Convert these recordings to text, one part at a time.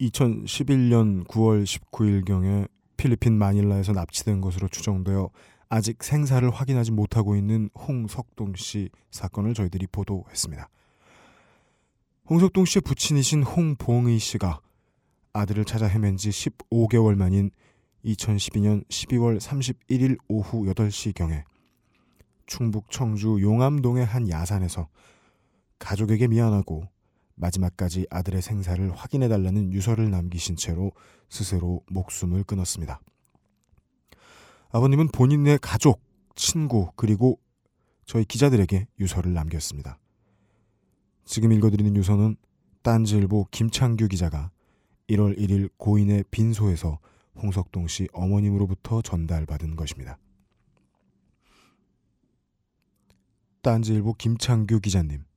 2011년 9월 19일경에 필리핀 마닐라에서 납치된 것으로 추정되어 아직 생사를 확인하지 못하고 있는 홍석동 씨 사건을 저희들이 보도했습니다. 홍석동 씨의 부친이신 홍봉의 씨가 아들을 찾아 헤맨 지 15개월 만인 2012년 12월 31일 오후 8시경에 충북 청주 용암동의 한 야산에서 가족에게 미안하고 마지막까지 아들의 생사를 확인해달라는 유서를 남기신 채로 스스로 목숨을 끊었습니다. 아버님은 본인의 가족, 친구, 그리고 저희 기자들에게 유서를 남겼습니다. 지금 읽어드리는 유서는 딴지일보 김창규 기자가 1월 1일 고인의 빈소에서 홍석동 씨 어머님으로부터 전달받은 것입니다. 딴지일보 김창규 기자님.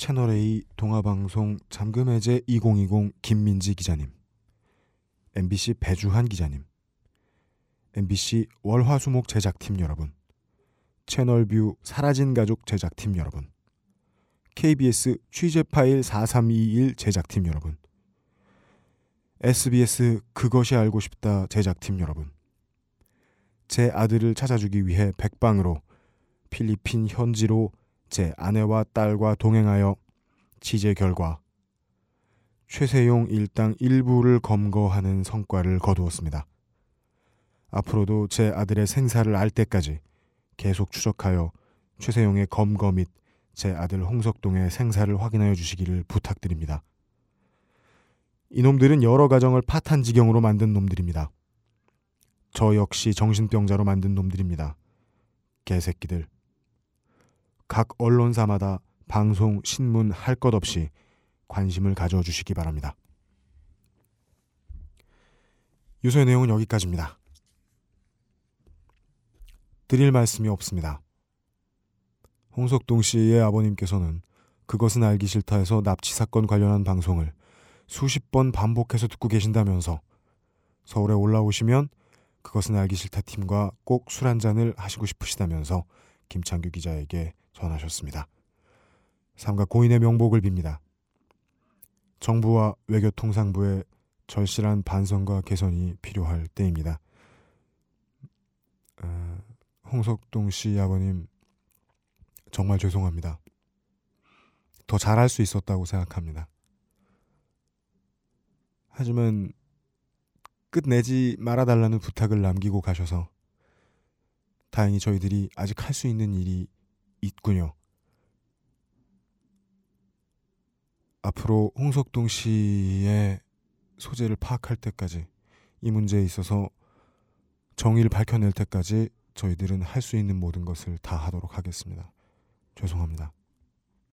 채널A 동아방송 잠금해제 2020 김민지 기자님. MBC 배주한 기자님. MBC 월화수목 제작팀 여러분. 채널뷰 사라진 가족 제작팀 여러분. KBS 취재 파일 4321 제작팀 여러분. SBS 그것이 알고 싶다 제작팀 여러분. 제 아들을 찾아주기 위해 백방으로 필리핀 현지로 제 아내와 딸과 동행하여 취재 결과 최세용 일당 일부를 검거하는 성과를 거두었습니다. 앞으로도 제 아들의 생사를 알 때까지 계속 추적하여 최세용의 검거 및 제 아들 홍석동의 생사를 확인하여 주시기를 부탁드립니다. 이놈들은 여러 가정을 파탄 지경으로 만든 놈들입니다. 저 역시 정신병자로 만든 놈들입니다. 개새끼들. 각 언론사마다 방송, 신문 할 것 없이 관심을 가져주시기 바랍니다. 유서의 내용은 여기까지입니다. 드릴 말씀이 없습니다. 홍석동 씨의 아버님께서는 그것은 알기 싫다 해서 납치 사건 관련한 방송을 수십 번 반복해서 듣고 계신다면서 서울에 올라오시면 그것은 알기 싫다 팀과 꼭 술 한잔을 하시고 싶으시다면서 김창규 기자에게 전하셨습니다. 삼가 고인의 명복을 빕니다. 정부와 외교통상부의 절실한 반성과 개선이 필요할 때입니다. 어, 홍석동 씨 아버님 정말 죄송합니다. 더 잘할 수 있었다고 생각합니다. 하지만 끝내지 말아달라는 부탁을 남기고 가셔서 다행히 저희들이 아직 할 수 있는 일이 있군요. 앞으로 홍석동 씨의 소재를 파악할 때까지 이 문제에 있어서 정의를 밝혀낼 때까지 저희들은 할 수 있는 모든 것을 다 하도록 하겠습니다. 죄송합니다.